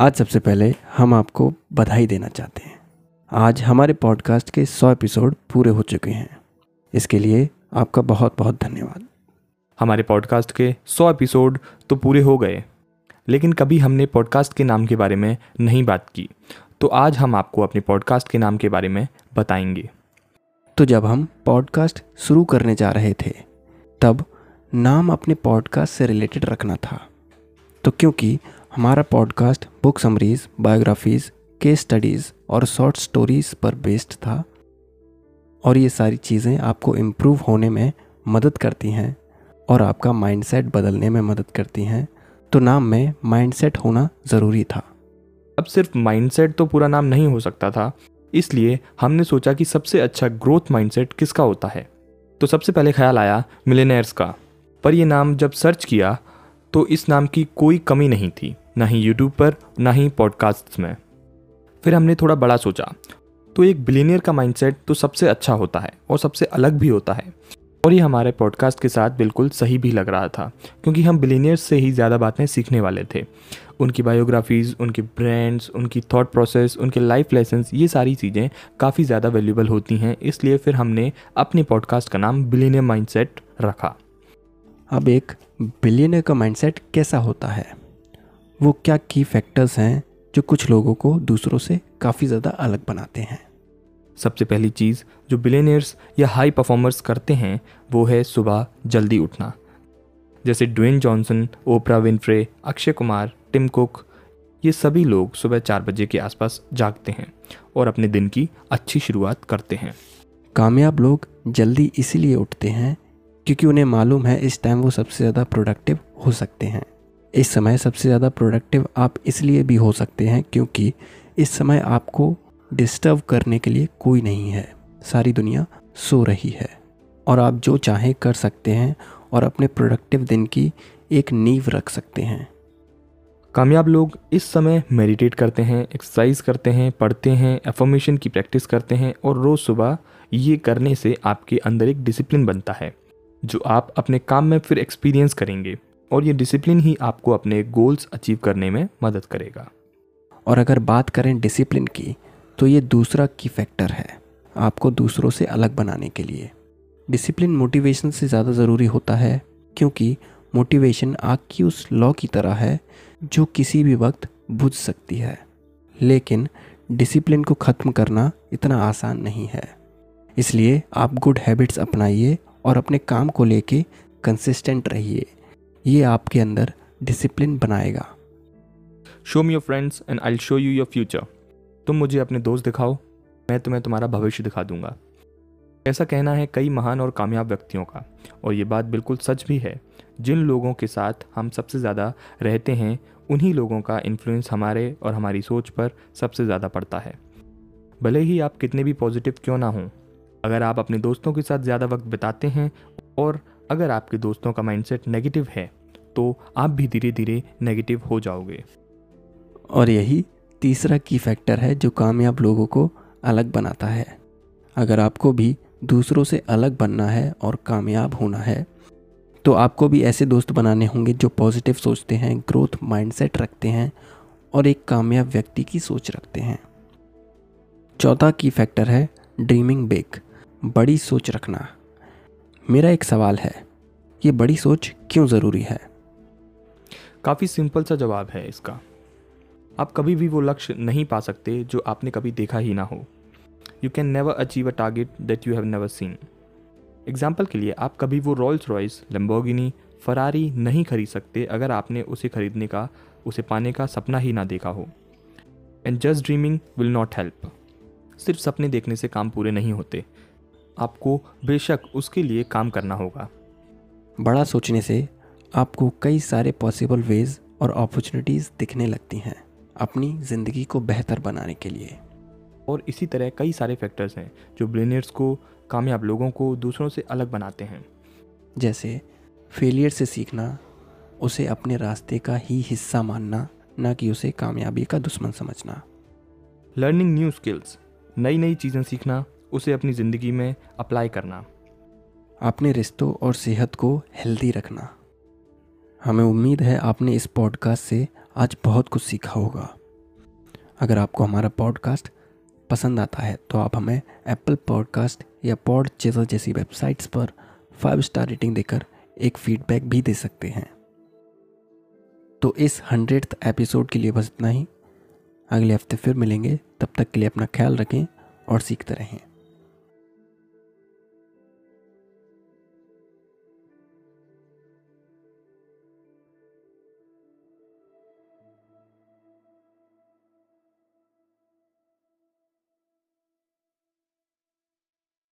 आज सबसे पहले हम आपको बधाई देना चाहते हैं। आज हमारे पॉडकास्ट के सौ एपिसोड पूरे हो चुके हैं। इसके लिए आपका बहुत बहुत धन्यवाद। हमारे पॉडकास्ट के सौ एपिसोड तो पूरे हो गए लेकिन कभी हमने पॉडकास्ट के नाम के बारे में नहीं बात की तो आज हम आपको अपने पॉडकास्ट के नाम के बारे में बताएँगे। तो जब हम पॉडकास्ट शुरू करने जा रहे थे तब नाम अपने पॉडकास्ट से रिलेटेड रखना था। तो क्योंकि हमारा podcast book summaries biographies case studies और शॉर्ट स्टोरीज़ पर बेस्ड था। और ये सारी चीज़ें आपको इम्प्रूव होने में मदद करती हैं और आपका माइंडसेट बदलने में मदद करती हैं। तो नाम में माइंडसेट होना ज़रूरी था। अब सिर्फ़ माइंडसेट तो पूरा नाम नहीं हो सकता था। इसलिए हमने सोचा कि सबसे अच्छा ग्रोथ माइंडसेट किसका होता है? तो सबसे पहले ख्याल आया मिलेनियर्स का। पर यह नाम जब सर्च किया तो इस नाम की कोई कमी नहीं थी। ना ही यूट्यूब पर, ना ही पॉडकास्ट में। फिर हमने थोड़ा बड़ा सोचा तो एक बिलीनियर का माइंडसेट तो सबसे अच्छा होता है और सबसे अलग भी होता है। और ये हमारे पॉडकास्ट के साथ बिल्कुल सही भी लग रहा था, क्योंकि हम बिलीनियर्स से ही ज़्यादा बातें सीखने वाले थे। उनकी बायोग्राफीज़ उनके ब्रांड्स उनकी थॉट प्रोसेस उनके लाइफ लेसन्स ये सारी चीज़ें काफ़ी ज़्यादा वैल्यूबल होती हैं, इसलिए फिर हमने अपने पॉडकास्ट का नाम बिलीनियर माइंडसेट रखा। अब एक बिलीनियर का माइंडसेट कैसा होता है? वो क्या की फैक्टर्स हैं जो कुछ लोगों को दूसरों से काफ़ी ज़्यादा अलग बनाते हैं? सबसे पहली चीज़ जो बिलेनियर्स या हाई परफॉर्मर्स करते हैं वो है सुबह जल्दी उठना। जैसे Dwayne Johnson Oprah Winfrey Akshay Kumar Tim Cook ये सभी लोग सुबह चार बजे के आसपास जागते हैं और अपने दिन की अच्छी शुरुआत करते हैं। कामयाब लोग जल्दी इसीलिए उठते हैं क्योंकि उन्हें मालूम है इस टाइम वो सबसे ज़्यादा प्रोडक्टिव हो सकते हैं। इस समय सबसे ज़्यादा प्रोडक्टिव आप इसलिए भी हो सकते हैं क्योंकि इस समय आपको डिस्टर्ब करने के लिए कोई नहीं है। सारी दुनिया सो रही है। और आप जो चाहें कर सकते हैं और अपने प्रोडक्टिव दिन की एक नींव रख सकते हैं। कामयाब लोग इस समय मेडिटेट करते हैं एक्सरसाइज करते हैं, पढ़ते हैं एफर्मेशन की प्रैक्टिस करते हैं और रोज़ सुबह ये करने से आपके अंदर एक डिसिप्लिन बनता है, जो आप अपने काम में फिर एक्सपीरियंस करेंगे। और ये डिसिप्लिन ही आपको अपने गोल्स अचीव करने में मदद करेगा। और अगर बात करें डिसिप्लिन की तो ये दूसरा की फैक्टर है आपको दूसरों से अलग बनाने के लिए। डिसिप्लिन मोटिवेशन से ज़्यादा ज़रूरी होता है, क्योंकि मोटिवेशन आग की उस लॉ की तरह है जो किसी भी वक्त बुझ सकती है। लेकिन डिसिप्लिन को ख़त्म करना इतना आसान नहीं है। इसलिए आप गुड हैबिट्स अपनाइए और अपने काम को लेके कंसिस्टेंट रहिए। ये आपके अंदर डिसिप्लिन बनाएगा। Show me your friends and I show you your future तुम मुझे अपने दोस्त दिखाओ, मैं तुम्हें तुम्हारा भविष्य दिखा दूँगा। ऐसा कहना है कई महान और कामयाब व्यक्तियों का, और ये बात बिल्कुल सच भी है। जिन लोगों के साथ हम सबसे ज़्यादा रहते हैं, उन्हीं लोगों का इन्फ्लुएंस हमारे और हमारी सोच पर सबसे ज़्यादा पड़ता है। भले ही आप कितने भी पॉजिटिव क्यों ना हों, अगर आप अपने दोस्तों के साथ ज़्यादा वक्त बिताते हैं और अगर आपके दोस्तों का माइंडसेट नेगेटिव है तो आप भी धीरे धीरे नेगेटिव हो जाओगे। और यही तीसरा की फैक्टर है जो कामयाब लोगों को अलग बनाता है। अगर आपको भी दूसरों से अलग बनना है और कामयाब होना है तो आपको भी ऐसे दोस्त बनाने होंगे जो पॉजिटिव सोचते हैं ग्रोथ माइंडसेट रखते हैं और एक कामयाब व्यक्ति की सोच रखते हैं। चौथा की फैक्टर है ड्रीमिंग बिग बड़ी सोच रखना। मेरा एक सवाल है, ये बड़ी सोच क्यों ज़रूरी है? काफ़ी सिंपल सा जवाब है इसका। आप कभी भी वो लक्ष्य नहीं पा सकते जो आपने कभी देखा ही ना हो। You can never achieve a target that you have never seen example के लिए, आप कभी वो रॉयल्स रॉयस लम्बोगिनी फरारी नहीं खरीद सकते अगर आपने उसे खरीदने का, उसे पाने का सपना ही ना देखा हो। And just dreaming will not help सिर्फ़ सपने देखने से काम पूरे नहीं होते। आपको बेशक उसके लिए काम करना होगा। बड़ा सोचने से आपको कई सारे पॉसिबल वेज और अपॉर्चुनिटीज़ दिखने लगती हैं अपनी ज़िंदगी को बेहतर बनाने के लिए। और इसी तरह कई सारे फैक्टर्स हैं जो ब्लेनियर्स को कामयाब लोगों को दूसरों से अलग बनाते हैं। जैसे फेलियर से सीखना उसे अपने रास्ते का ही हिस्सा मानना ना कि उसे कामयाबी का दुश्मन समझना। लर्निंग न्यू स्किल्स नई नई चीज़ें सीखना उसे अपनी ज़िंदगी में अप्लाई करना। अपने रिश्तों और सेहत को हेल्दी रखना। हमें उम्मीद है आपने इस पॉडकास्ट से आज बहुत कुछ सीखा होगा। अगर आपको हमारा पॉडकास्ट पसंद आता है तो आप हमें एप्पल पॉडकास्ट या पॉड चेजर जैसी वेबसाइट्स पर फाइव स्टार रेटिंग देकर एक फीडबैक भी दे सकते हैं। तो इस हंड्रेड एपिसोड के लिए बस इतना ही। अगले हफ़्ते फिर मिलेंगे। तब तक के लिए अपना ख्याल रखें और सीखते रहें।